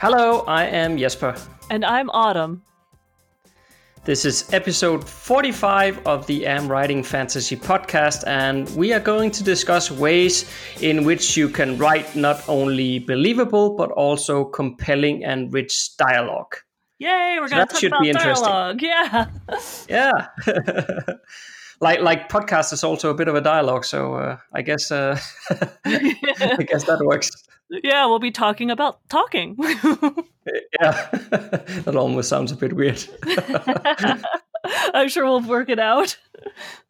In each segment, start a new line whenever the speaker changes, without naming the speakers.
Hello, I am Jesper.
And I'm Autumn.
This is episode 45 of the Am Writing Fantasy podcast, and we are going to discuss ways in which you can write not only believable but also compelling and rich dialogue.
Yay, we're so going to talk about dialogue. Yeah.
yeah. like like podcast is also a bit of a dialogue, so uh, I guess uh, I guess that works.
Yeah, we'll be talking about talking.
yeah, that almost sounds a bit weird.
I'm sure we'll work it out.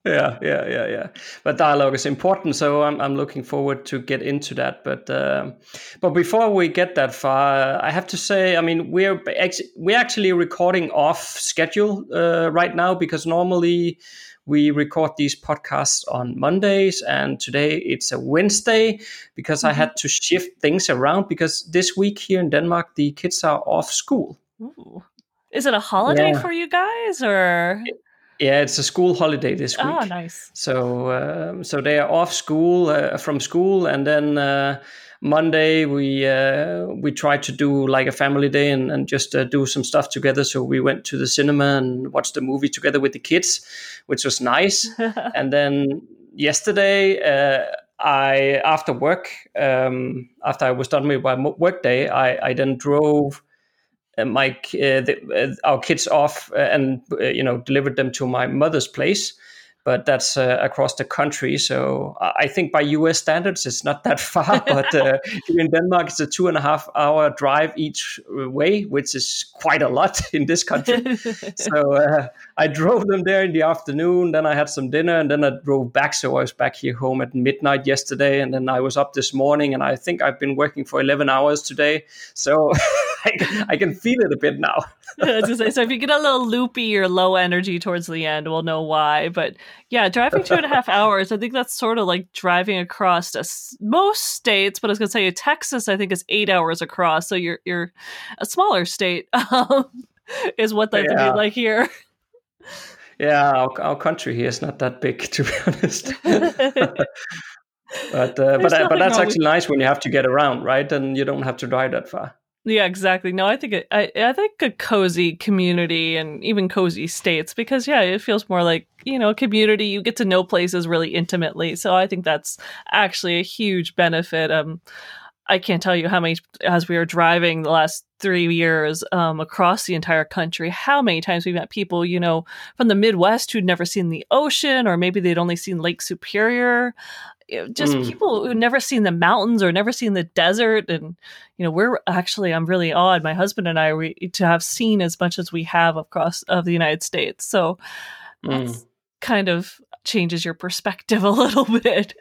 Yeah, yeah, yeah, yeah. But dialogue is important, so I'm I'm looking forward to get into that. But uh, but before we get that far, I have to say, I mean, we're we're actually recording off schedule uh, right now because normally we record these podcasts on Mondays, and today it's a Wednesday because mm-hmm. I had to shift things around because this week here in Denmark the kids are off school.
Ooh. Is it a holiday yeah. for you guys, or?
Yeah, it's a school holiday this week.
Oh, nice.
So, um, so they are off school uh, from school, and then uh, Monday we uh, we tried to do like a family day and, and just uh, do some stuff together. So we went to the cinema and watched the movie together with the kids, which was nice. and then yesterday, uh, I after work, um, after I was done with my work day, I, I then drove my uh, the, uh, our kids off and you know delivered them to my mother's place but that's uh, across the country. So I think by US standards, it's not that far. but uh, here in Denmark, it's a two and a half hour drive each way, which is quite a lot in this country. so uh, I drove them there in the afternoon. Then I had some dinner, and then I drove back. So I was back here home at midnight yesterday, and then I was up this morning. And I think I've been working for 11 hours today. So I, I can feel it a bit now.
say, so if you get a little loopy or low energy towards the end, we'll know why. But yeah, driving two and a half hours, I think that's sort of like driving across a, most states. But I was going to say Texas, I think is eight hours across. So you're you're a smaller state um, is what that yeah. be like here.
Yeah, our, our country here is not that big, to be honest. but uh, but uh, but that's actually nice when you have to get around, right? And you don't have to drive that far.
Yeah, exactly. No, I think it, I I think a cozy community and even cozy states because yeah, it feels more like you know a community. You get to know places really intimately, so I think that's actually a huge benefit. Um, I can't tell you how many as we were driving the last three years um, across the entire country, how many times we met people you know from the Midwest who'd never seen the ocean or maybe they'd only seen Lake Superior just mm. people who never seen the mountains or never seen the desert and you know we're actually i'm really odd my husband and i we, to have seen as much as we have across of the united states so mm. kind of changes your perspective a little bit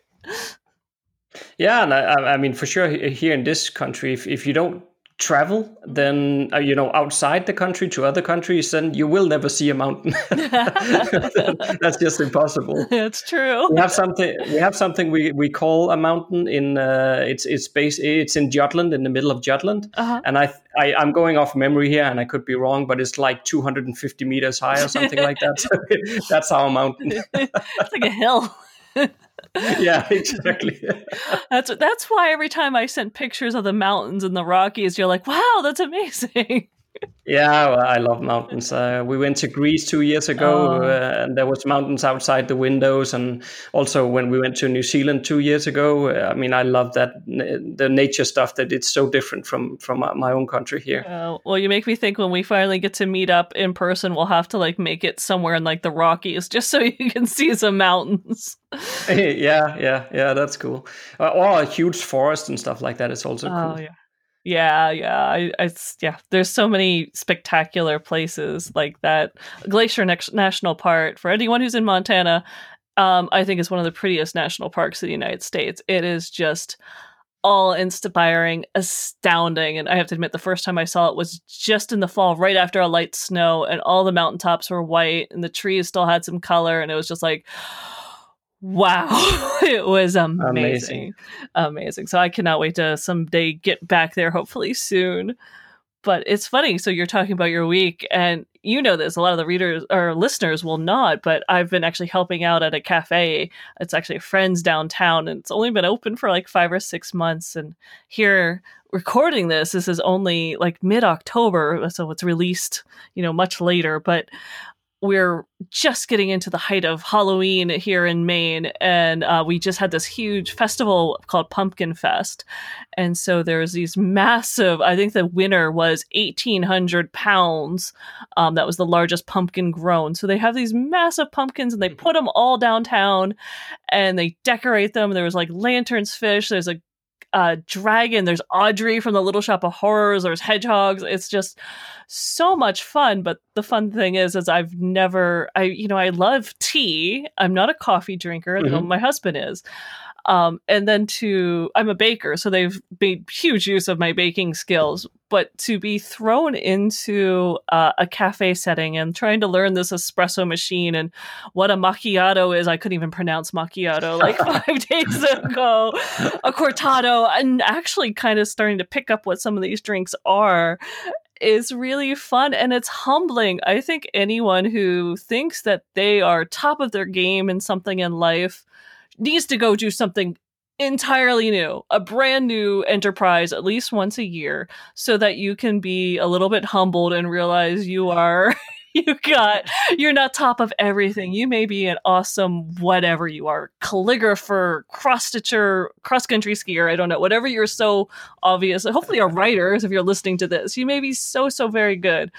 yeah and I, I mean for sure here in this country if, if you don't travel then uh, you know outside the country to other countries then you will never see a mountain. That's just impossible.
It's true.
We have something we have something we, we call a mountain in uh, it's it's based it's in Jutland in the middle of Jutland. Uh-huh. and I, I i'm going off memory here and i could be wrong but it's like 250 meters high or something like that. That's our mountain.
It's like a hill
yeah, exactly.
that's that's why every time I sent pictures of the mountains and the Rockies, you're like, "Wow, that's amazing."
Yeah, well, I love mountains. Uh, we went to Greece two years ago, oh. uh, and there was mountains outside the windows. And also when we went to New Zealand two years ago, uh, I mean, I love that the nature stuff that it's so different from from my own country here.
Uh, well, you make me think when we finally get to meet up in person, we'll have to like make it somewhere in like the Rockies just so you can see some mountains.
yeah, yeah, yeah. That's cool. Uh, or a huge forest and stuff like that is also oh, cool.
Yeah. Yeah, yeah, I, it's yeah. There's so many spectacular places like that. Glacier National Park for anyone who's in Montana, um, I think is one of the prettiest national parks in the United States. It is just all inspiring, astounding. And I have to admit, the first time I saw it was just in the fall, right after a light snow, and all the mountaintops were white and the trees still had some color. And it was just like, wow, it was amazing. amazing. Amazing. So I cannot wait to someday get back there, hopefully soon. But it's funny. So you're talking about your week, and you know this. A lot of the readers or listeners will not, but I've been actually helping out at a cafe. It's actually friend's downtown, and it's only been open for like five or six months. And here, recording this, this is only like mid October, so it's released, you know, much later. But we're just getting into the height of Halloween here in Maine, and uh, we just had this huge festival called Pumpkin Fest. And so there's these massive, I think the winner was 1,800 pounds. Um, that was the largest pumpkin grown. So they have these massive pumpkins and they put them all downtown and they decorate them. There was like lanterns fish, there's a uh, dragon. There's Audrey from the Little Shop of Horrors. There's hedgehogs. It's just so much fun. But the fun thing is, is I've never, I you know, I love tea. I'm not a coffee drinker, mm-hmm. though my husband is. Um, and then to, I'm a baker, so they've made huge use of my baking skills. But to be thrown into uh, a cafe setting and trying to learn this espresso machine and what a macchiato is, I couldn't even pronounce macchiato like five days ago, a cortado, and actually kind of starting to pick up what some of these drinks are is really fun and it's humbling. I think anyone who thinks that they are top of their game in something in life needs to go do something entirely new, a brand new enterprise at least once a year so that you can be a little bit humbled and realize you are you got you're not top of everything. You may be an awesome whatever you are, calligrapher, cross stitcher, cross country skier, I don't know, whatever you're so obvious. Hopefully a writer if you're listening to this. You may be so so very good.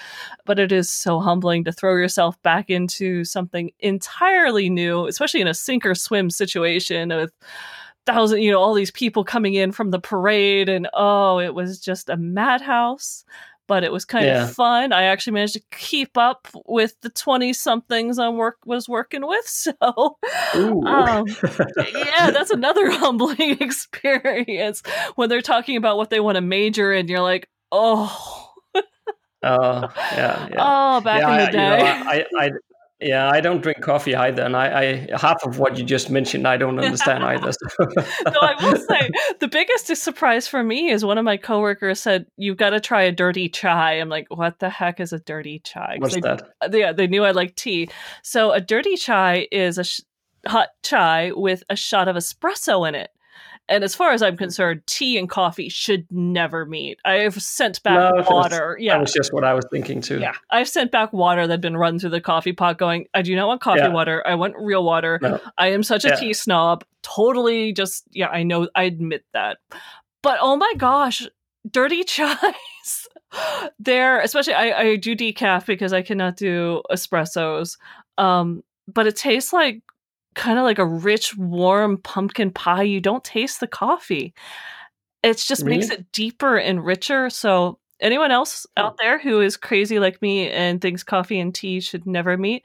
But it is so humbling to throw yourself back into something entirely new, especially in a sink or swim situation with thousand you know all these people coming in from the parade and oh it was just a madhouse but it was kind yeah. of fun. I actually managed to keep up with the 20 somethings I work was working with. So um, yeah, that's another humbling experience when they're talking about what they want to major in. you're like, oh,
Oh yeah, yeah.
Oh, back
yeah,
in the day.
You know, I, I, yeah, I don't drink coffee either, and I, I half of what you just mentioned I don't understand either. So.
no, I will say the biggest surprise for me is one of my coworkers said you've got to try a dirty chai. I'm like, what the heck is a dirty chai?
What's
they,
that?
Uh, yeah, they knew I like tea. So a dirty chai is a sh- hot chai with a shot of espresso in it. And as far as I'm concerned, tea and coffee should never meet. I've sent back no, water.
yeah. That was just what I was thinking too.
Yeah. I've sent back water that had been run through the coffee pot going, I do not want coffee yeah. water. I want real water. No. I am such a yeah. tea snob. Totally just, yeah, I know, I admit that. But oh my gosh, dirty chais. They're, especially, I, I do decaf because I cannot do espressos. Um, but it tastes like kind of like a rich, warm pumpkin pie. You don't taste the coffee. It just really? makes it deeper and richer. So, anyone else hmm. out there who is crazy like me and thinks coffee and tea should never meet,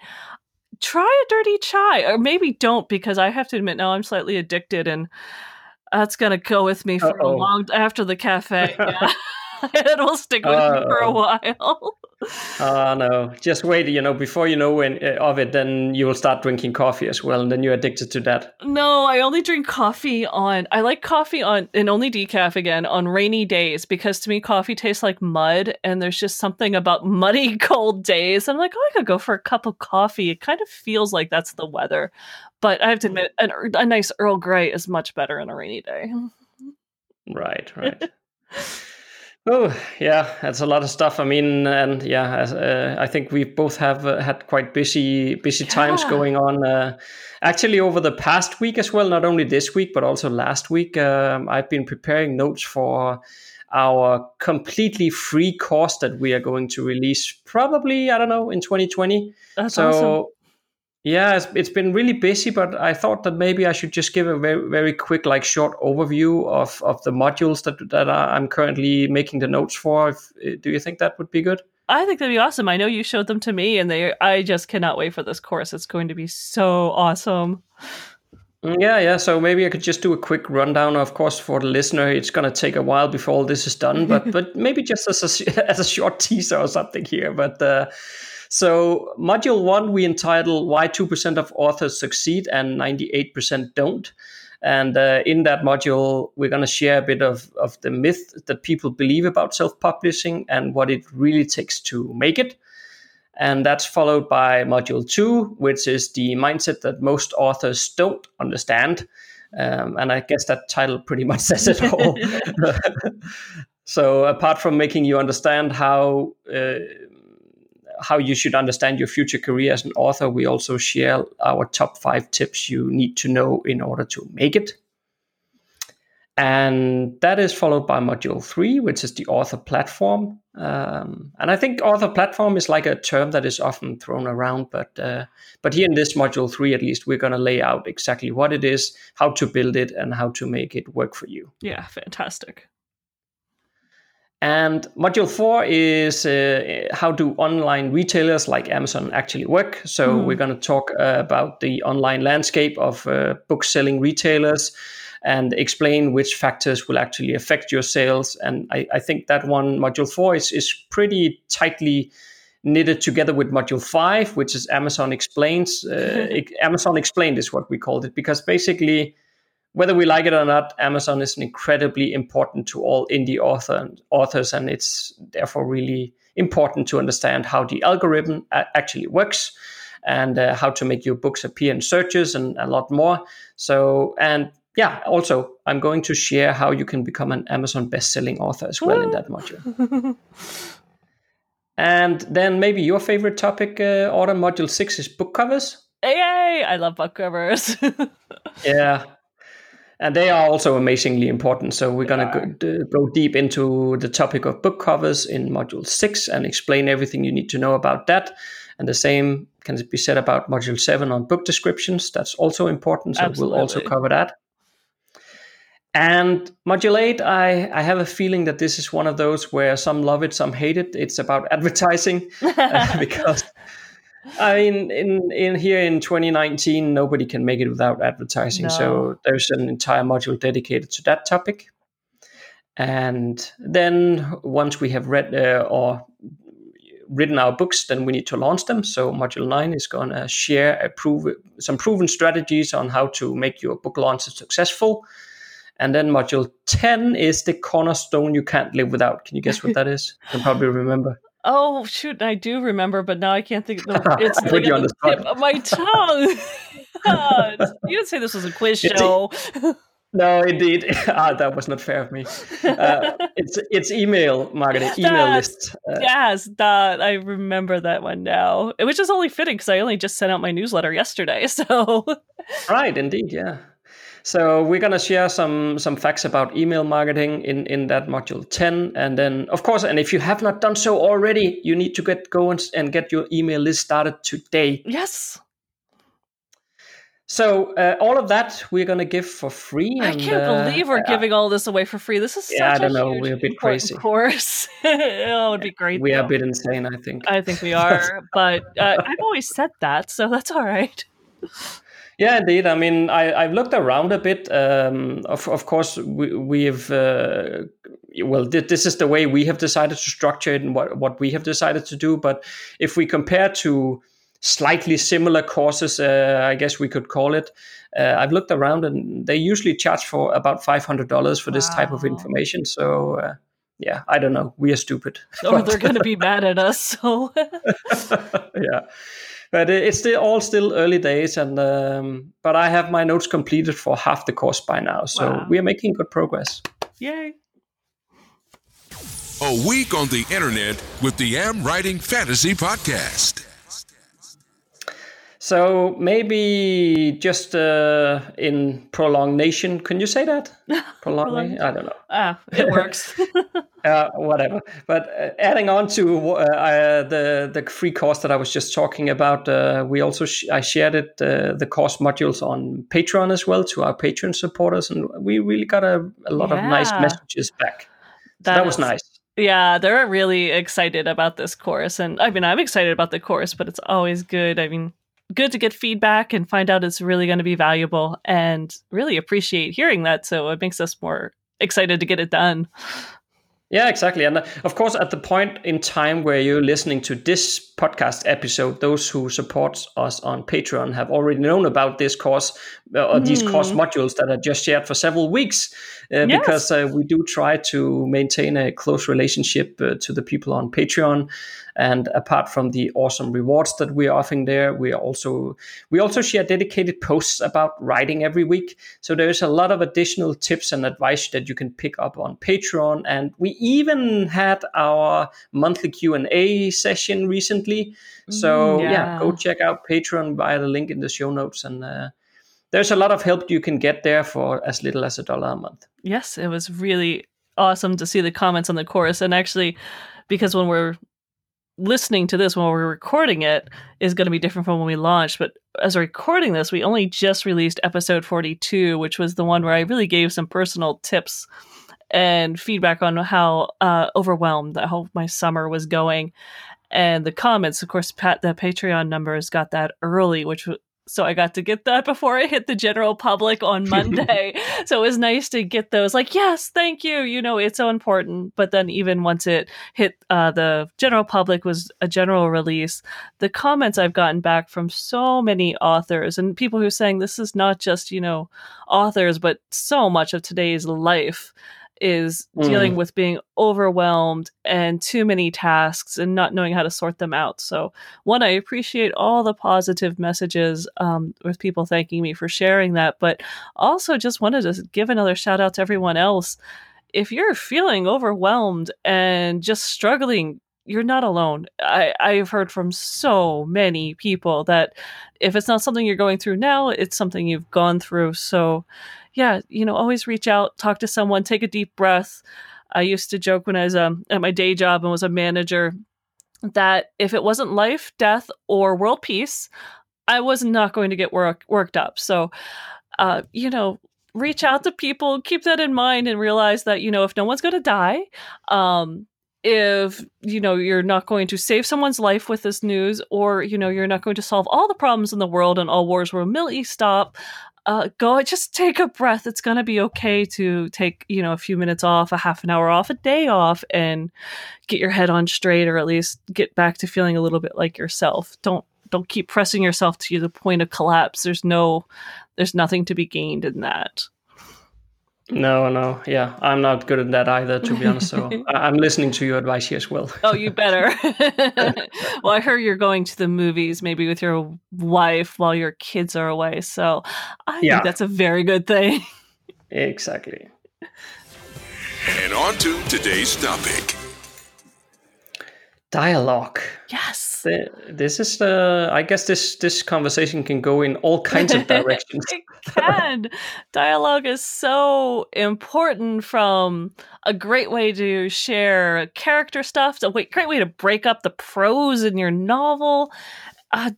try a dirty chai. Or maybe don't, because I have to admit now I'm slightly addicted and that's going to go with me for Uh-oh. a long after the cafe. Yeah. it will stick with uh, me for a while.
Oh no! Just wait. You know, before you know when, uh, of it, then you will start drinking coffee as well, and then you're addicted to that.
No, I only drink coffee on. I like coffee on, and only decaf again on rainy days because to me, coffee tastes like mud, and there's just something about muddy, cold days. I'm like, oh, I could go for a cup of coffee. It kind of feels like that's the weather, but I have to admit, an, a nice Earl Grey is much better on a rainy day.
Right. Right. Oh yeah, that's a lot of stuff. I mean, and yeah, uh, I think we both have uh, had quite busy, busy yeah. times going on. Uh, actually, over the past week as well, not only this week but also last week, um, I've been preparing notes for our completely free course that we are going to release. Probably, I don't know, in 2020.
That's so awesome.
Yeah, it's, it's been really busy, but I thought that maybe I should just give a very very quick, like short overview of, of the modules that that I'm currently making the notes for. If, eh, do you think that would be good?
I think that'd be awesome. I know you showed them to me, and they I just cannot wait for this course. It's going to be so awesome.
Mm, yeah, yeah. So maybe I could just do a quick rundown. Of course, for the listener, it's going to take a while before all this is done, but but maybe just as a, as a short teaser or something here. But uh, so module one we entitle "Why Two Percent of Authors Succeed and Ninety Eight Percent Don't." And uh, in that module, we're going to share a bit of, of the myth that people believe about self publishing and what it really takes to make it. And that's followed by module two, which is the mindset that most authors don't understand. Um, and I guess that title pretty much says it all. so, apart from making you understand how uh, how you should understand your future career as an author, we also share our top five tips you need to know in order to make it. And that is followed by module three, which is the author platform. Um, and I think author platform is like a term that is often thrown around, but uh, but here in this module three, at least, we're going to lay out exactly what it is, how to build it, and how to make it work for you.
Yeah, fantastic.
And module four is uh, how do online retailers like Amazon actually work? So mm. we're going to talk uh, about the online landscape of uh, book selling retailers and explain which factors will actually affect your sales. And I, I think that one, module four, is, is pretty tightly knitted together with module five, which is Amazon explains. Uh, Amazon explained is what we called it because basically whether we like it or not, Amazon is incredibly important to all indie author, and authors, and it's therefore really important to understand how the algorithm actually works and uh, how to make your books appear in searches and a lot more. So, and yeah, also, I'm going to share how you can become an Amazon best-selling author as well in that module. and then maybe your favorite topic, uh, Autumn Module Six, is book covers.
Yay! I love book covers.
yeah, and they are also amazingly important. So we're going to go, deep into the topic of book covers in module six and explain everything you need to know about that. And the same can be said about module seven on book descriptions. That's also important. So Absolutely. we'll also cover that. And module eight, I, I have a feeling that this is one of those where some love it, some hate it. It's about advertising uh, because I mean, in in here in 2019, nobody can make it without advertising. No. So there's an entire module dedicated to that topic. And then once we have read uh, or written our books, then we need to launch them. So module nine is going to share prove, some proven strategies on how to make your book launches successful. And then module 10 is the cornerstone you can't live without. Can you guess what that is? You can probably remember.
Oh shoot, I do remember, but now I can't think. Of the, it's like on the tip of my tongue. you didn't say this was a quiz show.
no, indeed, ah, that was not fair of me. Uh, it's it's email marketing, email list.
Uh, yes, that I remember that one now. It was just only fitting because I only just sent out my newsletter yesterday. So,
right, indeed, yeah. So we're gonna share some some facts about email marketing in in that module 10, and then of course, and if you have not done so already, you need to get going and and get your email list started today.
Yes.
So uh, all of that we're gonna give for free.
I can't uh, believe we're uh, giving all this away for free. This is yeah, I don't know. We're a bit crazy. Of course, oh, it would be great.
We though. are a bit insane, I think.
I think we are, but uh, I've always said that, so that's all right.
Yeah, indeed. I mean, I, have looked around a bit. Um, of, of course, we, we've, uh, well, th- this is the way we have decided to structure it and what, what we have decided to do. But if we compare to slightly similar courses, uh, I guess we could call it, uh, I've looked around and they usually charge for about $500 for this wow. type of information. So, uh, yeah, I don't know. We are stupid.
Or they're going to be mad at us. So,
yeah but it's still all still early days and um, but i have my notes completed for half the course by now. So wow. we are making good progress.
Yay.
A week on the internet with the am writing fantasy podcast
so maybe just uh, in prolongation, can you say that? Prolongation? I don't know.
Ah, it works.
uh, whatever. But uh, adding on to uh, the the free course that I was just talking about, uh, we also sh- I shared it uh, the course modules on Patreon as well to our Patreon supporters, and we really got a, a lot yeah. of nice messages back. So that was nice.
Yeah, they're really excited about this course, and I mean, I'm excited about the course, but it's always good. I mean, good to get feedback and find out it's really going to be valuable and really appreciate hearing that. So it makes us more excited to get it done.
Yeah, exactly. And uh, of course, at the point in time where you're listening to this podcast episode, those who support us on Patreon have already known about this course uh, or mm. these course hmm. modules that I just shared for several weeks yes. because uh, we do try to maintain a close relationship uh, to the people on Patreon. And apart from the awesome rewards that we're offering there, we also we also share dedicated posts about writing every week. So there's a lot of additional tips and advice that you can pick up on Patreon. And we even had our monthly Q and A session recently. So yeah. yeah. go check out Patreon via the link in the show notes and. Uh, there's a lot of help you can get there for as little as a dollar a month.
Yes, it was really awesome to see the comments on the course. And actually, because when we're listening to this when we're recording it is going to be different from when we launched. But as we're recording this, we only just released episode 42, which was the one where I really gave some personal tips and feedback on how uh, overwhelmed how my summer was going. And the comments, of course, Pat, the Patreon numbers got that early, which so I got to get that before I hit the general public on Monday. so it was nice to get those like, yes, thank you. You know, it's so important. But then even once it hit uh, the general public was a general release, the comments I've gotten back from so many authors and people who are saying this is not just, you know, authors, but so much of today's life is mm. dealing with being overwhelmed and too many tasks and not knowing how to sort them out. So, one, I appreciate all the positive messages um, with people thanking me for sharing that, but also just wanted to give another shout out to everyone else. If you're feeling overwhelmed and just struggling, you're not alone. I, I've heard from so many people that if it's not something you're going through now, it's something you've gone through. So, yeah, you know, always reach out, talk to someone, take a deep breath. I used to joke when I was um, at my day job and was a manager that if it wasn't life, death, or world peace, I was not going to get work, worked up. So, uh, you know, reach out to people, keep that in mind, and realize that, you know, if no one's going to die, um, if you know you're not going to save someone's life with this news or you know you're not going to solve all the problems in the world and all wars will immediately stop uh, go just take a breath. It's gonna be okay to take you know a few minutes off, a half an hour off, a day off, and get your head on straight, or at least get back to feeling a little bit like yourself. Don't don't keep pressing yourself to the point of collapse. There's no, there's nothing to be gained in that.
No, no, yeah, I'm not good at that either, to be honest. So I'm listening to your advice here as well.
oh, you better. well, I heard you're going to the movies, maybe with your wife while your kids are away. So I yeah. think that's a very good thing.
exactly.
And on to today's topic
dialogue.
Yes.
This is the i guess this this conversation can go in all kinds of directions.
it can. Dialogue is so important from a great way to share character stuff a great way to break up the prose in your novel uh,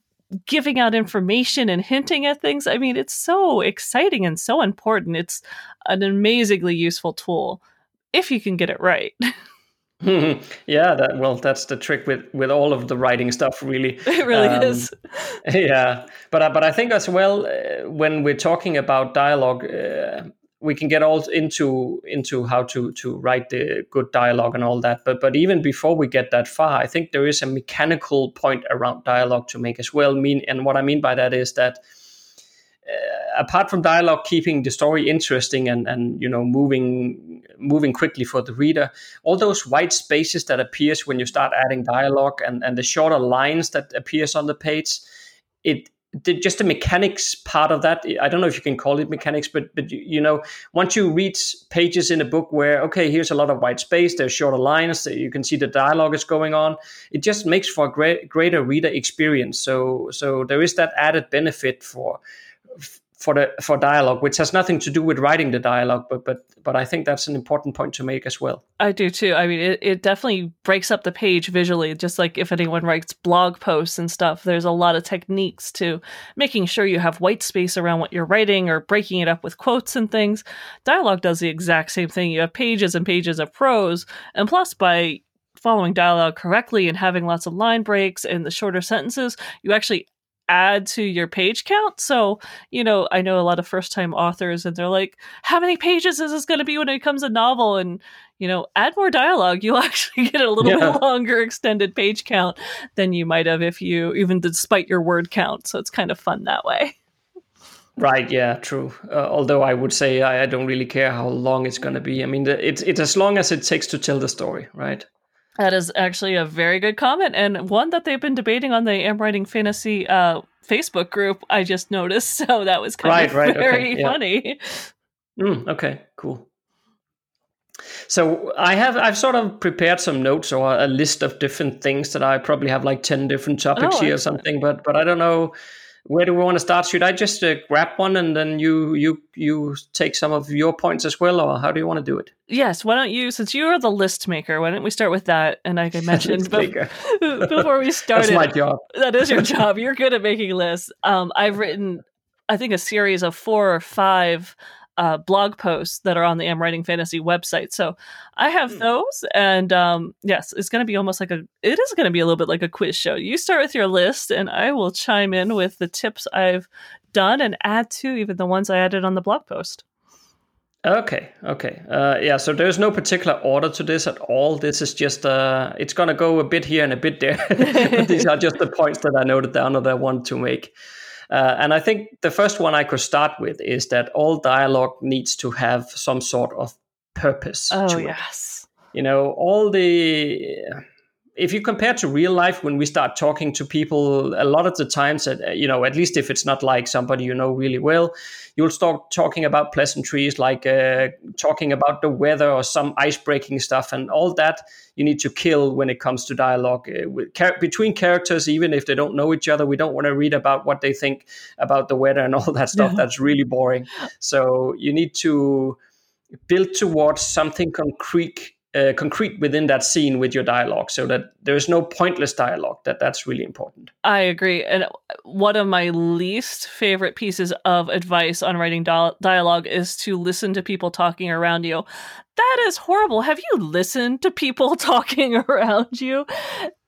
giving out information and hinting at things. I mean it's so exciting and so important. It's an amazingly useful tool if you can get it right
yeah, that well, that's the trick with with all of the writing stuff, really.
It really um, is.
yeah, but but I think as well uh, when we're talking about dialogue, uh, we can get all into into how to to write the good dialogue and all that. But but even before we get that far, I think there is a mechanical point around dialogue to make as well. Mean and what I mean by that is that uh, apart from dialogue keeping the story interesting and and you know moving moving quickly for the reader all those white spaces that appears when you start adding dialogue and and the shorter lines that appears on the page it just the mechanics part of that i don't know if you can call it mechanics but but you know once you read pages in a book where okay here's a lot of white space there's shorter lines you can see the dialogue is going on it just makes for a great, greater reader experience. So so there is that added benefit for for the for dialogue, which has nothing to do with writing the dialogue, but but but I think that's an important point to make as well.
I do too. I mean, it, it definitely breaks up the page visually. Just like if anyone writes blog posts and stuff, there's a lot of techniques to making sure you have white space around what you're writing or breaking it up with quotes and things. Dialogue does the exact same thing. You have pages and pages of prose, and plus by following dialogue correctly and having lots of line breaks and the shorter sentences, you actually add to your page count. So, you know, I know a lot of first time authors and they're like, how many pages is this going to be when it becomes a novel? And, you know, add more dialogue. You'll actually get a little yeah. bit longer extended page count than you might have if you, even despite your word count. So it's kind of fun that way.
Right. Yeah. True. Uh, although I would say I, I, don't really care how long it's going to be. I mean, it's it's as long as it takes to tell the story, right?
That is actually a very good comment and one that they've been debating on the Am Writing Fantasy uh, Facebook group. I just noticed, so that was kind right, of right, very okay, yeah. funny.
Mm, okay. Cool. So I have I've sort of prepared some notes or a list of different things that I probably have like ten different topics oh, here or something, but but I don't know where do we want to start? Should I just uh, grab one and then you you you take some of your points as well, or how do you want to do it?
Yes, why don't you? Since you are the list maker, why don't we start with that? And like I mentioned before we started,
that's my job.
That is your job. You're good at making lists. Um, I've written, I think, a series of four or five uh, blog posts that are on the Am Writing Fantasy website. So I have mm. those, and um, yes, it's going to be almost like a. It is going to be a little bit like a quiz show. You start with your list, and I will chime in with the tips I've done and add to even the ones I added on the blog post.
Okay, okay, uh, yeah. So there's no particular order to this at all. This is just uh, it's gonna go a bit here and a bit there. these are just the points that I noted down that I want to make. Uh, and I think the first one I could start with is that all dialogue needs to have some sort of purpose.
Oh, yes.
You know, all the if you compare to real life when we start talking to people a lot of the times that you know at least if it's not like somebody you know really well you'll start talking about pleasantries like uh, talking about the weather or some ice breaking stuff and all that you need to kill when it comes to dialogue uh, with, between characters even if they don't know each other. We don't want to read about what they think about the weather and all that stuff. Yeah. that's really boring. So you need to build towards something concrete uh, concrete within that scene with your dialogue so that there's no pointless dialogue that that's really important.
I agree and one of my least favorite pieces of advice on writing di- dialogue is to listen to people talking around you. That is horrible. Have you listened to people talking around you?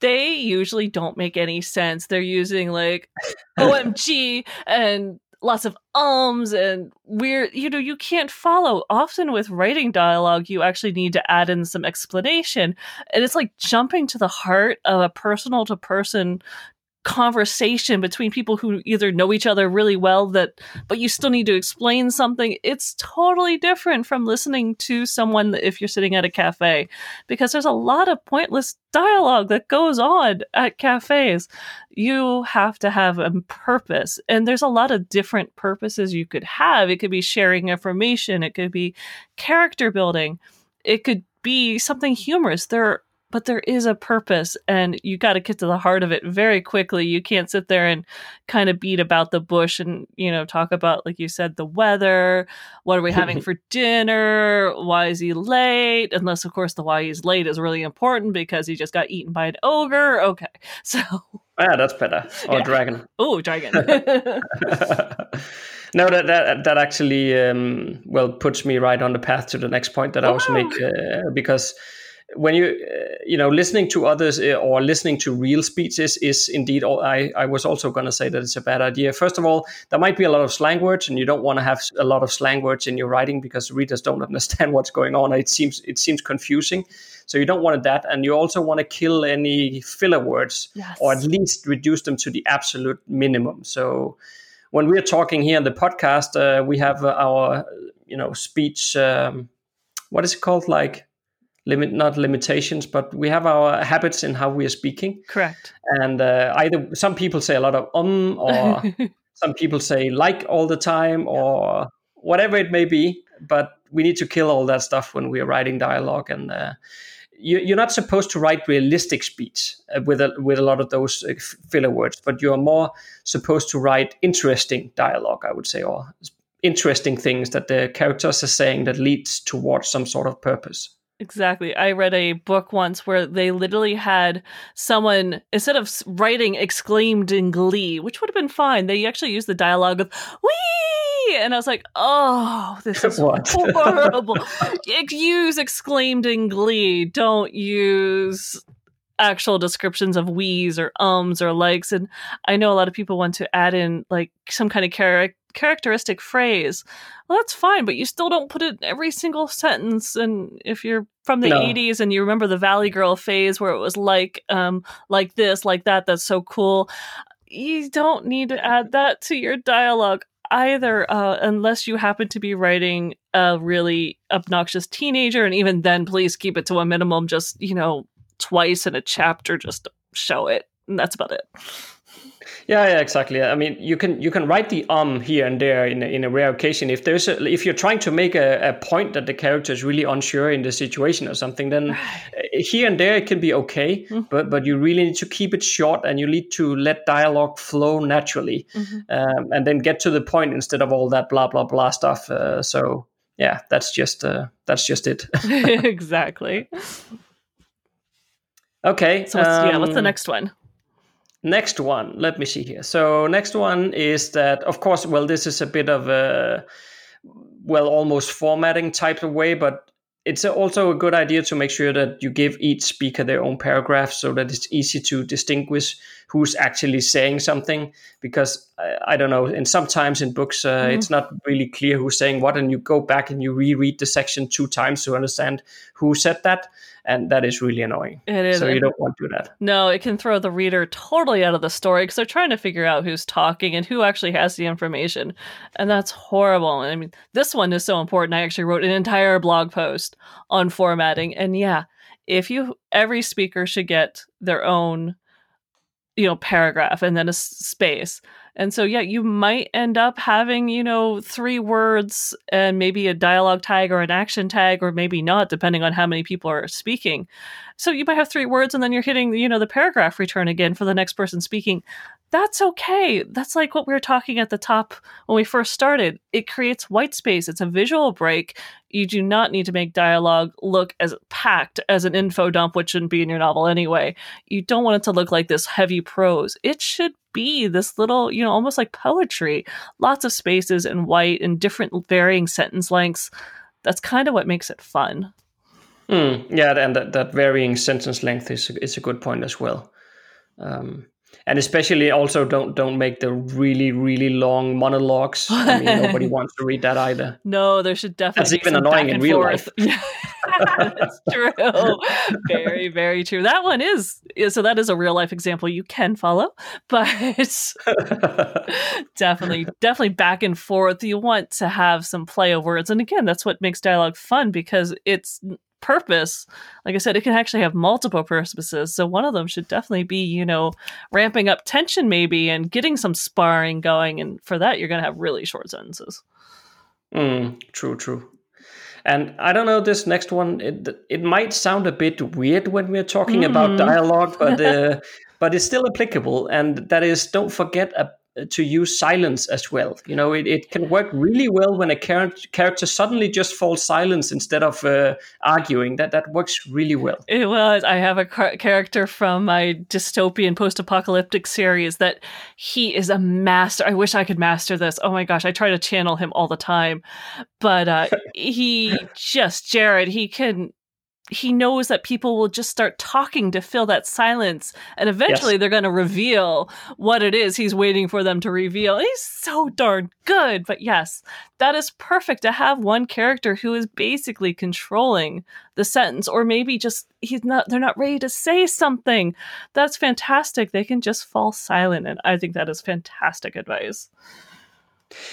They usually don't make any sense. They're using like omg and lots of ums and weird you know you can't follow. Often with writing dialogue you actually need to add in some explanation and it's like jumping to the heart of a personal to person conversation between people who either know each other really well that but you still need to explain something it's totally different from listening to someone if you're sitting at a cafe. Because there's a lot of pointless dialogue that goes on at cafes. You have to have a purpose and there's a lot of different purposes you could have. It could be sharing information it could be character building it could be something humorous. There but there is a purpose and you got to get to the heart of it very quickly. You can't sit there and kind of beat about the bush and you know talk about like you said the weather. What are we having for dinner? Why is he late? Unless of course the why he's late is really important because he just got eaten by an ogre. Okay so
yeah that's better. Or yeah. dragon.
Oh dragon.
No that that that actually um, well puts me right on the path to the next point that i was make uh, because when you uh, you know listening to others uh, or listening to real speeches is indeed all, I, I was also going to say that it's a bad idea. First of all there might be a lot of slang words and you don't want to have a lot of slang words in your writing because readers don't understand what's going on. It seems it seems confusing. So you don't want that and you also want to kill any filler words yes. or at least reduce them to the absolute minimum. So when we're talking here in the podcast uh, we have our you know speech um, what is it called? Like limit not limitations but we have our habits in how we are speaking.
Correct.
And uh, either some people say a lot of um or some people say like all the time or whatever it may be but we need to kill all that stuff when we are writing dialogue and uh, you, are not supposed to write realistic speech uh, with a, with a lot of those uh, filler words but you are more supposed to write interesting dialogue i would say or interesting things that the characters are saying that leads towards some sort of purpose
Exactly. I read a book once where they literally had someone, instead of writing exclaimed in glee, which would have been fine, they actually used the dialogue of, wee! And I was like, oh, this is horrible. use exclaimed in glee. Don't use actual descriptions of we's or ums or likes. And I know a lot of people want to add in like some kind of char- characteristic phrase. Well, that's fine, but you still don't put it in every single sentence. And if you're from the no. 80s and you remember the Valley Girl phase where it was like, um, like this, like that, that's so cool. You don't need to add that to your dialogue either, uh, unless you happen to be writing a really obnoxious teenager. And even then, please keep it to a minimum, just, you know, twice in a chapter, just show it. And that's about it.
Yeah, yeah, exactly. I mean, you can you can write the um here and there in a, in a rare occasion. If there's a, if you're trying to make a, a point that the character is really unsure in the situation or something, then here and there it can be okay. Mm-hmm. But but you really need to keep it short and you need to let dialogue flow naturally, mm-hmm. um, and then get to the point instead of all that blah blah blah stuff. Uh, so yeah, that's just uh, that's just it.
exactly.
Okay.
So what's, um, yeah, what's the um, next one?
Next one, let me see here. So next one is that, of course, well, this is a bit of a well, almost formatting type of way, but it's also a good idea to make sure that you give each speaker their own paragraph so that it's easy to distinguish who's actually saying something because I, I don't know and sometimes in books uh, mm-hmm. it's not really clear who's saying what and you go back and you reread the section two times to understand who said that and that is really annoying.
It is.
So you don't want to do that.
No, it can throw the reader totally out of the story because they're trying to figure out who's talking and who actually has the information, and that's horrible. I mean, this one is so important. I actually wrote an entire blog post on formatting, and yeah, if you every speaker should get their own you know paragraph and then a space and so, yeah, you might end up having, you know, three words and maybe a dialogue tag or an action tag, or maybe not, depending on how many people are speaking. So you might have three words and then you're hitting, you know, the paragraph return again for the next person speaking that's okay. That's like what we were talking at the top when we first started. It creates white space. It's a visual break. You do not need to make dialogue look as packed as an info dump, which shouldn't be in your novel anyway. You don't want it to look like this heavy prose. It should be this little, you know, almost like poetry. Lots of spaces and white and different varying sentence lengths. That's kind of what makes it fun.
Mm, yeah, and that, that varying sentence length is is a good point as well. Um, and especially also don't don't make the really really long monologues. I mean, nobody wants to read that either.
No, there should definitely.
That's even annoying in real forth.
life. That's true. very very true. That one is so. That is a real life example you can follow, but definitely definitely back and forth. You want to have some play of words, and again, that's what makes dialogue fun because it's purpose, like I said, it can actually have multiple purposes. So one of them should definitely be, you know, ramping up tension maybe and getting some sparring going. And for that, you're going to have really short sentences.
Mm, true, true. And I don't know this next one. It it might sound a bit weird when we're talking mm. about dialogue, but uh, but it's still applicable. And that is, don't forget a to use silence as well. You know, it, it can work really well when a char- character suddenly just falls silence instead of uh, arguing. That that works really well.
It was. I have a car- character from my dystopian post-apocalyptic series that he is a master. I wish I could master this. Oh my gosh, I try to channel him all the time, but uh, he just Jared. He can he knows that people will just start talking to fill that silence and eventually yes. they're going to reveal what it is he's waiting for them to reveal. He's so darn good but yes that is perfect to have one character who is basically controlling the sentence or maybe just he's not they're not ready to say something. That's fantastic. They can just fall silent and i think that is fantastic advice.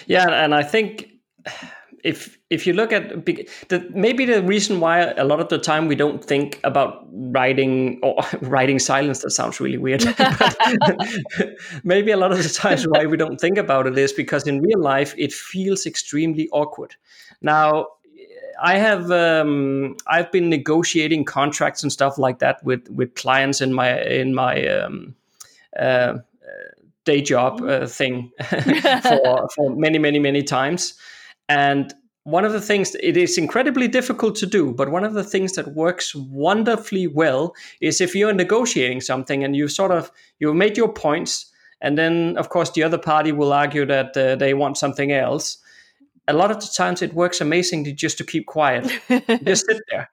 Yeah and i think if if you look at the, maybe the reason why a lot of the time we don't think about writing or writing silence that sounds really weird maybe a lot of the times why we don't think about it is because in real life it feels extremely awkward. Now i have um, i've been negotiating contracts and stuff like that with with clients in my in my um, uh, day job uh, thing for, for many many many times and one of the things it is incredibly difficult to do, but one of the things that works wonderfully well is if you're negotiating something and you sort of you've made your points, and then of course the other party will argue that uh, they want something else. A lot of the times it works amazingly just to keep quiet, just sit there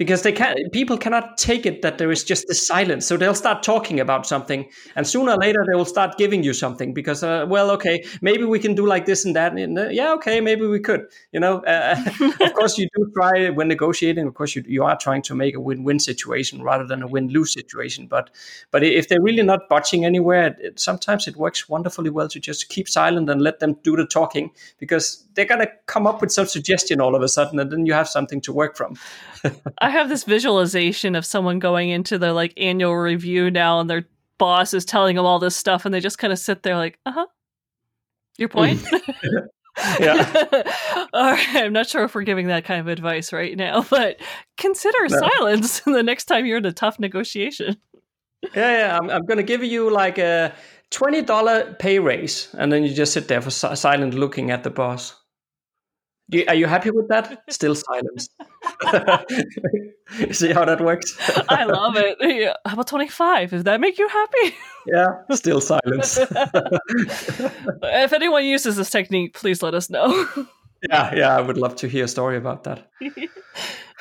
because they can people cannot take it that there is just this silence. So they'll start talking about something and sooner or later they will start giving you something because uh, well okay maybe we can do like this and that and, uh, yeah okay maybe we could you know uh, of course you do try when negotiating of course you, you are trying to make a win-win situation rather than a win-lose situation but but if they're really not budging anywhere it, sometimes it works wonderfully well to just keep silent and let them do the talking because they're going to come up with some suggestion all of a sudden and then you have something to work from
I have this visualization of someone going into their like annual review now and their boss is telling them all this stuff and they just kind of sit there like, uh huh. Your point?
yeah.
all right. I'm not sure if we're giving that kind of advice right now, but consider no. silence the next time you're in a tough negotiation.
Yeah, yeah. I'm, I'm going to give you like a $20 pay raise. And then you just sit there for silent looking at the boss. You, are you happy with that? Still silence. See how that works?
I love it. Yeah. How about 25? Does that make you happy?
yeah, still silence.
if anyone uses this technique, please let us know.
yeah, yeah, I would love to hear a story about that.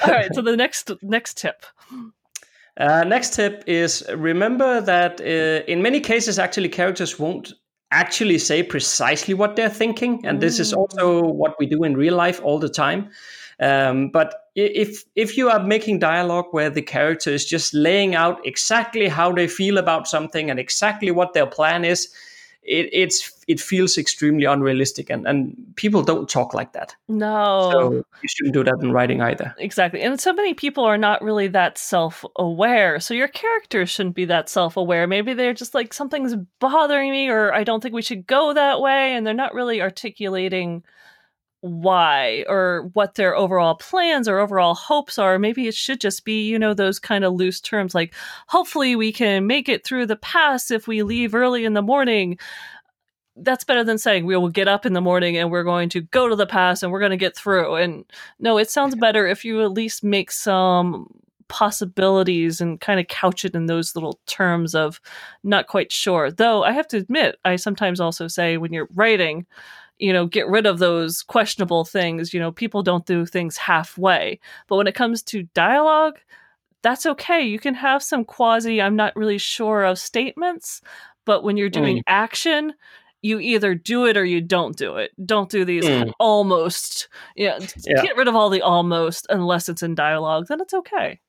All right, so the next next tip.
Uh, next tip is remember that uh, in many cases, actually, characters won't actually say precisely what they're thinking and this is also mm. what we do in real life all the time um, but if if you are making dialogue where the character is just laying out exactly how they feel about something and exactly what their plan is it, it's it feels extremely unrealistic and, and people don't talk like that.
No.
So you shouldn't do that in writing either.
Exactly. And so many people are not really that self-aware. So your characters shouldn't be that self-aware. Maybe they're just like something's bothering me or i don't think we should go that way and they're not really articulating why or what their overall plans or overall hopes are. Maybe it should just be, you know, those kind of loose terms like, hopefully we can make it through the pass if we leave early in the morning. That's better than saying we will get up in the morning and we're going to go to the pass and we're going to get through. And no, it sounds better if you at least make some possibilities and kind of couch it in those little terms of not quite sure. Though I have to admit, I sometimes also say when you're writing, you know, get rid of those questionable things. You know, people don't do things halfway. But when it comes to dialogue, that's okay. You can have some quasi, I'm not really sure of statements, but when you're doing mm. action, you either do it or you don't do it. Don't do these mm. almost. Yeah, yeah, get rid of all the almost unless it's in dialogue. Then it's okay.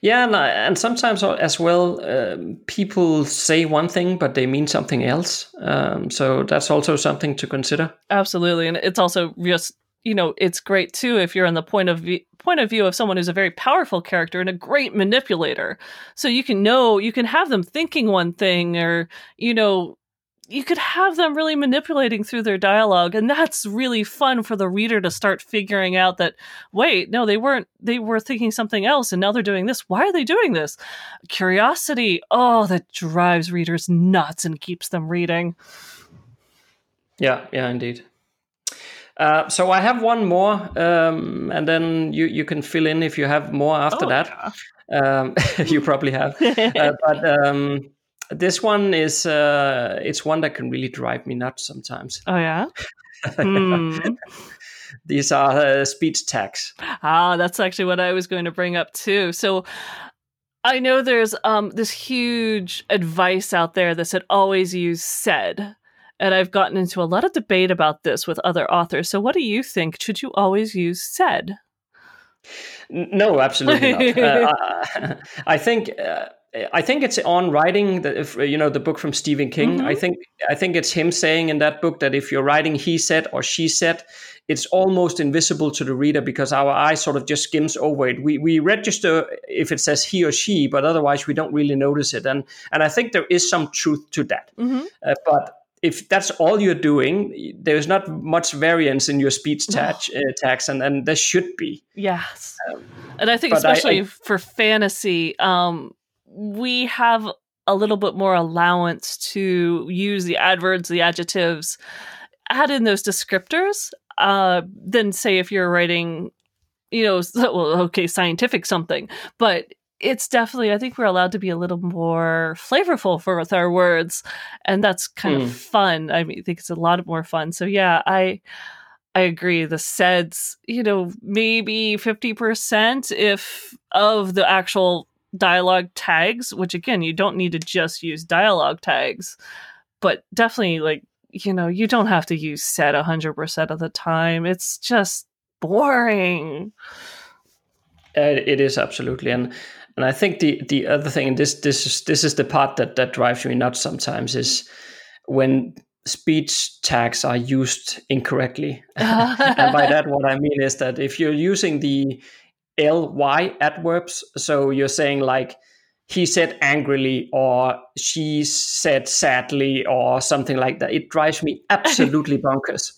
Yeah, and, and sometimes as well, um, people say one thing but they mean something else. Um, so that's also something to consider.
Absolutely, and it's also just you know it's great too if you're in the point of view, point of view of someone who's a very powerful character and a great manipulator. So you can know you can have them thinking one thing or you know you could have them really manipulating through their dialogue and that's really fun for the reader to start figuring out that wait no they weren't they were thinking something else and now they're doing this. Why are they doing this? Curiosity. Oh that drives readers nuts and keeps them reading.
Yeah yeah indeed. Uh, so I have one more, um, and then you, you can fill in if you have more after oh, that. Yeah. Um, you probably have, uh, but um, this one is uh, it's one that can really drive me nuts sometimes.
Oh yeah. mm.
These are uh, speech tags.
Ah, that's actually what I was going to bring up too. So I know there's um this huge advice out there that said always use said. And I've gotten into a lot of debate about this with other authors. So what do you think? Should you always use said?
No, absolutely not. uh, I think uh, I think it's on writing the you know the book from Stephen King. Mm-hmm. I think I think it's him saying in that book that if you're writing he said or she said, it's almost invisible to the reader because our eye sort of just skims over it. We we register if it says he or she, but otherwise we don't really notice it. And and I think there is some truth to that. Mm-hmm. Uh, but if that's all you're doing, there's not much variance in your speech tag, uh, tags, and, and there should be.
Yes, um, and I think especially I, I, for fantasy, um, we have a little bit more allowance to use the adverbs, the adjectives, add in those descriptors uh, than say if you're writing, you know, well, okay, scientific something, but it's definitely i think we're allowed to be a little more flavorful for with our words and that's kind mm. of fun i mean, I think it's a lot more fun so yeah i I agree. The seds, you know, maybe 50% if of the actual dialogue tags, which again, you don't need to just use dialogue tags, but definitely like, you know, you don't have to use set 100% of the time. It's just boring.
Uh, it is absolutely. And and I think the the other thing, this this is this is the part that that drives me nuts sometimes, is when speech tags are used incorrectly. and by that, what I mean is that if you're using the ly adverbs, so you're saying like he said angrily or she said sadly or something like that, it drives me absolutely bonkers.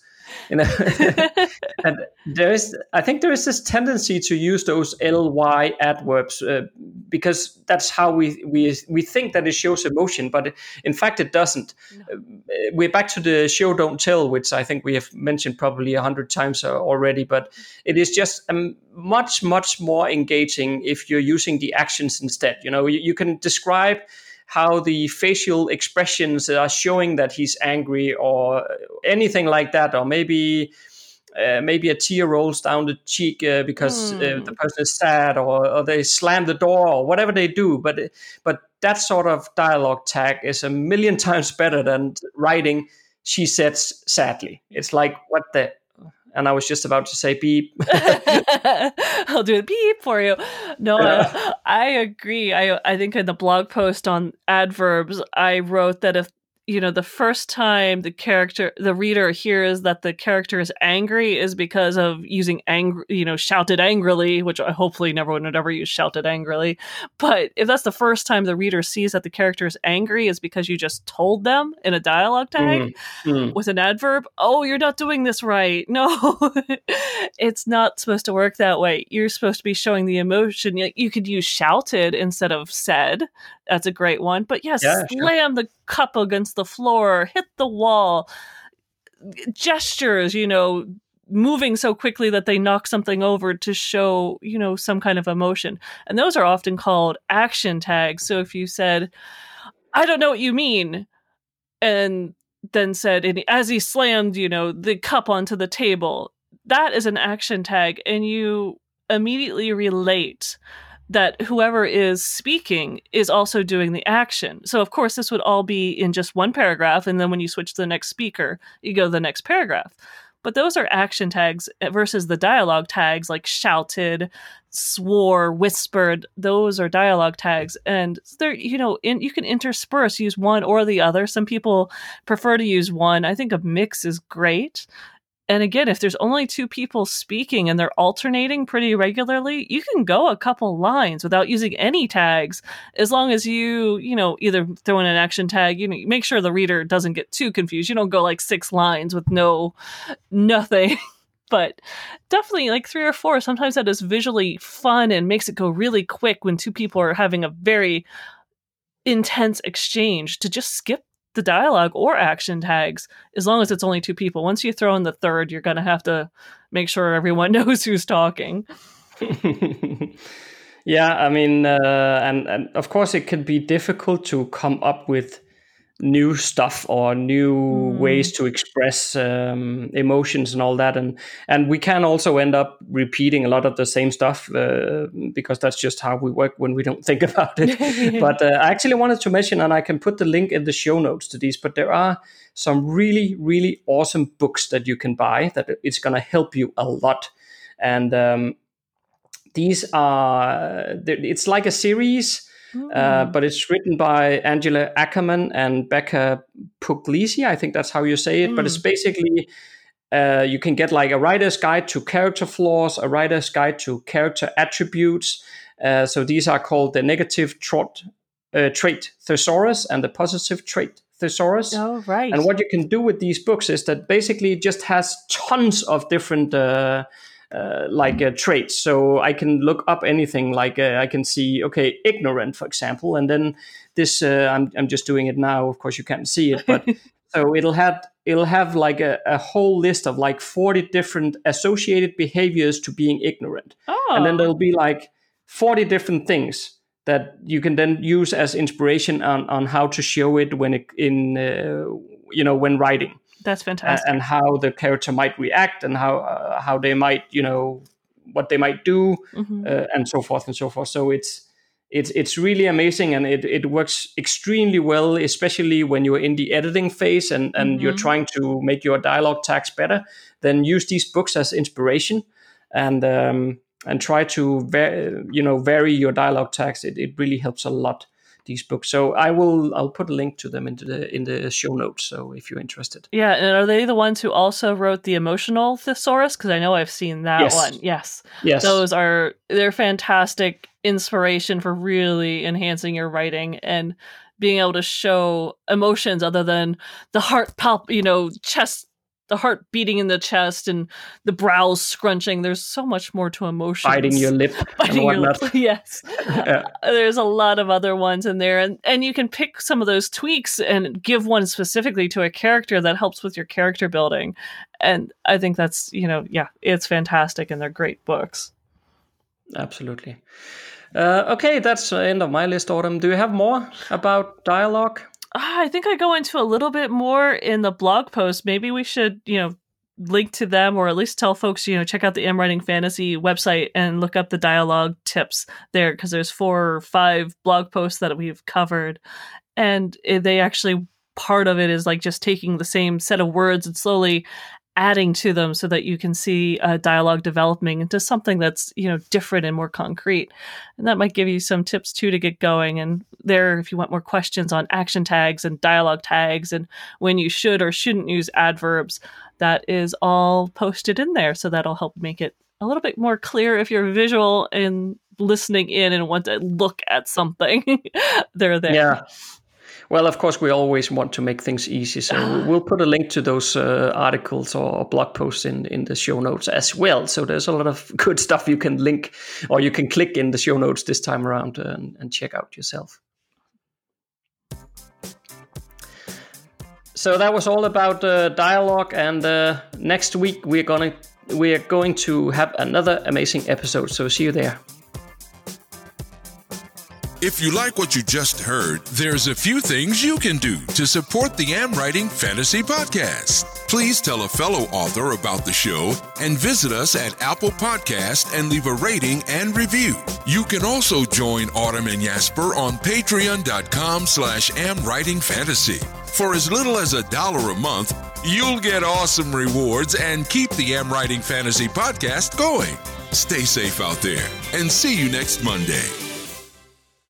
You know and there is i think there is this tendency to use those ly adverbs uh, because that's how we we we think that it shows emotion but in fact it doesn't no. Uh, we're back to the show don't tell which i think we have mentioned probably a hundred times uh, already but it is just um, much much more engaging if you're using the actions instead you know you, you can describe how the facial expressions are showing that he's angry or anything like that, or maybe. Uh, maybe a tear rolls down the cheek uh, because mm. uh, hmm. the person is sad, or, or, they slam the door, or whatever they do. But but that sort of dialogue tag is a million times better than writing. She says sadly. It's like what the and I was just about to say beep.
I'll do a beep for you. No, I, I agree. I I think in the blog post on adverbs, I wrote that if you know the first time the character the reader hears that the character is angry is because of using angry you know shouted angrily which i hopefully never would ever use shouted angrily. But if that's the first time the reader sees that the character is angry is because you just told them in a dialogue tag mm-hmm. with an adverb oh you're not doing this right. No it's not supposed to work that way. You're supposed to be showing the emotion. You could use shouted instead of said that's a great one but yes yeah, slam sure. the cup against the floor, hit the wall, gestures, you know, moving so quickly that they knock something over to show, you know, some kind of emotion. And those are often called action tags. So if you said, I don't know what you mean, and then said, and as he slammed, you know, the cup onto the table, that is an action tag. And you immediately relate that whoever is speaking is also doing the action. So, of course, this would all be in just one paragraph. And then when you switch to the next speaker, you go to the next paragraph. But those are action tags versus the dialogue tags like shouted, swore, whispered. Those are dialogue tags. And they're, you know, in, you can intersperse, use one or the other. Some people prefer to use one. I think a mix is great. And again, if there's only two people speaking and they're alternating pretty regularly, you can go a couple lines without using any tags as long as you, you know, either throw in an action tag, you know, make sure the reader doesn't get too confused. You don't go like six lines with no nothing. but definitely like three or four. Sometimes that is visually fun and makes it go really quick when two people are having a very intense exchange to just skip the dialogue or action tags as long as it's only two people. Once you throw in the third, you're going to have to make sure everyone knows who's talking.
yeah, I mean, uh, and, and of course, it can be difficult to come up with new stuff or new mm. ways to express um, emotions and all that. And and we can also end up repeating a lot of the same stuff uh, because that's just how we work when we don't think about it. But uh, i actually wanted to mention and i can put the link in the show notes to these but there are some really really awesome books that you can buy that it's going to help you a lot. And um, these are it's like a series uh, hmm. but it's written by Angela Ackerman and Becca Puglisi. I think that's how you say it. Mm. But it's hmm. basically uh, you can get like a writer's guide to character flaws, a writer's guide to character attributes. Uh, so these are called the negative trot, uh, trait thesaurus and the positive trait thesaurus.
Oh, right.
And what you can do with these books is that basically it just has tons of different uh, like uh, traits. So I can look up anything. Like uh, I can see, okay, ignorant, for example, and then this. Uh, I'm I'm just doing it now. Of course, you can't see it, but so it'll have it'll have like a, a whole list of like 40 different associated behaviors to being ignorant, oh. and then there'll be like 40 different things that you can then use as inspiration on on how to show it when it in uh, you know when writing.
That's fantastic.
and how the character might react and how uh, how they might you know what they might do
Mhm.
uh, and so forth and so forth. So it's it's it's really amazing and it, it works extremely well, especially when you're in the editing phase and, and you're
Mhm.
trying to make your dialogue tags better. Then use these books as inspiration and um, and try to va- you know vary your dialogue tags. It, it really helps a lot. These books. So I will I'll put a link to them into the in the show notes. So if you're interested.
Yeah, and are they the ones who also wrote the emotional thesaurus? Because I know I've seen that
Yes.
one. Yes,
Yes.
those are they're fantastic inspiration for really enhancing your writing and being able to show emotions other than the heart palp, you know, chest, the heart beating in the chest and the brows scrunching. There's so much more to emotion.
biting your lip
biting
and
your lip. Yes.
Yeah.
There's a lot of other ones in there and and you can pick some of those tweaks and give one specifically to a character that helps with your character building. And I think that's, you know, yeah, it's fantastic and they're great books.
Absolutely. Uh, okay, that's the end of my list, Autumn. Do you have more about dialogue?
Ah, I think I go into a little bit more in the blog post. Maybe we should, you know, link to them or at least tell folks, you know, check out the Am Writing Fantasy website and look up the dialogue tips there because there's four or five blog posts that we've covered. And eh, they actually, part of it is like just taking the same set of words and slowly adding to them so that you can see uh, dialogue developing into something that's you know different and more concrete. And that might give you some tips too to get going. And there if you want more questions on action tags and dialogue tags and when you should or shouldn't use adverbs that is all posted in there. So that'll help make it a little bit more clear if you're visual and listening in and want to look at something. They're there.
Yeah. Well, of course, we always want to make things easy, so we'll put a link to those uh, articles or blog posts in, in the show notes as well. So there's a lot of good stuff you can link or you can click in the show notes this time around and, and check out yourself. So that was all about uh, dialogue, and uh, next week we're gonna we are going to have another amazing episode. So see you there.
If you like what you just heard, there's a few things you can do to support the Am Writing Fantasy Podcast. Please tell a fellow author about the show and visit us at Apple Podcast and leave a rating and review. You can also join Autumn and Jesper on patreon.com slash amwritingfantasy. For as little as a dollar a month, you'll get awesome rewards and keep the Am Writing Fantasy Podcast going. Stay safe out there and see you next Monday.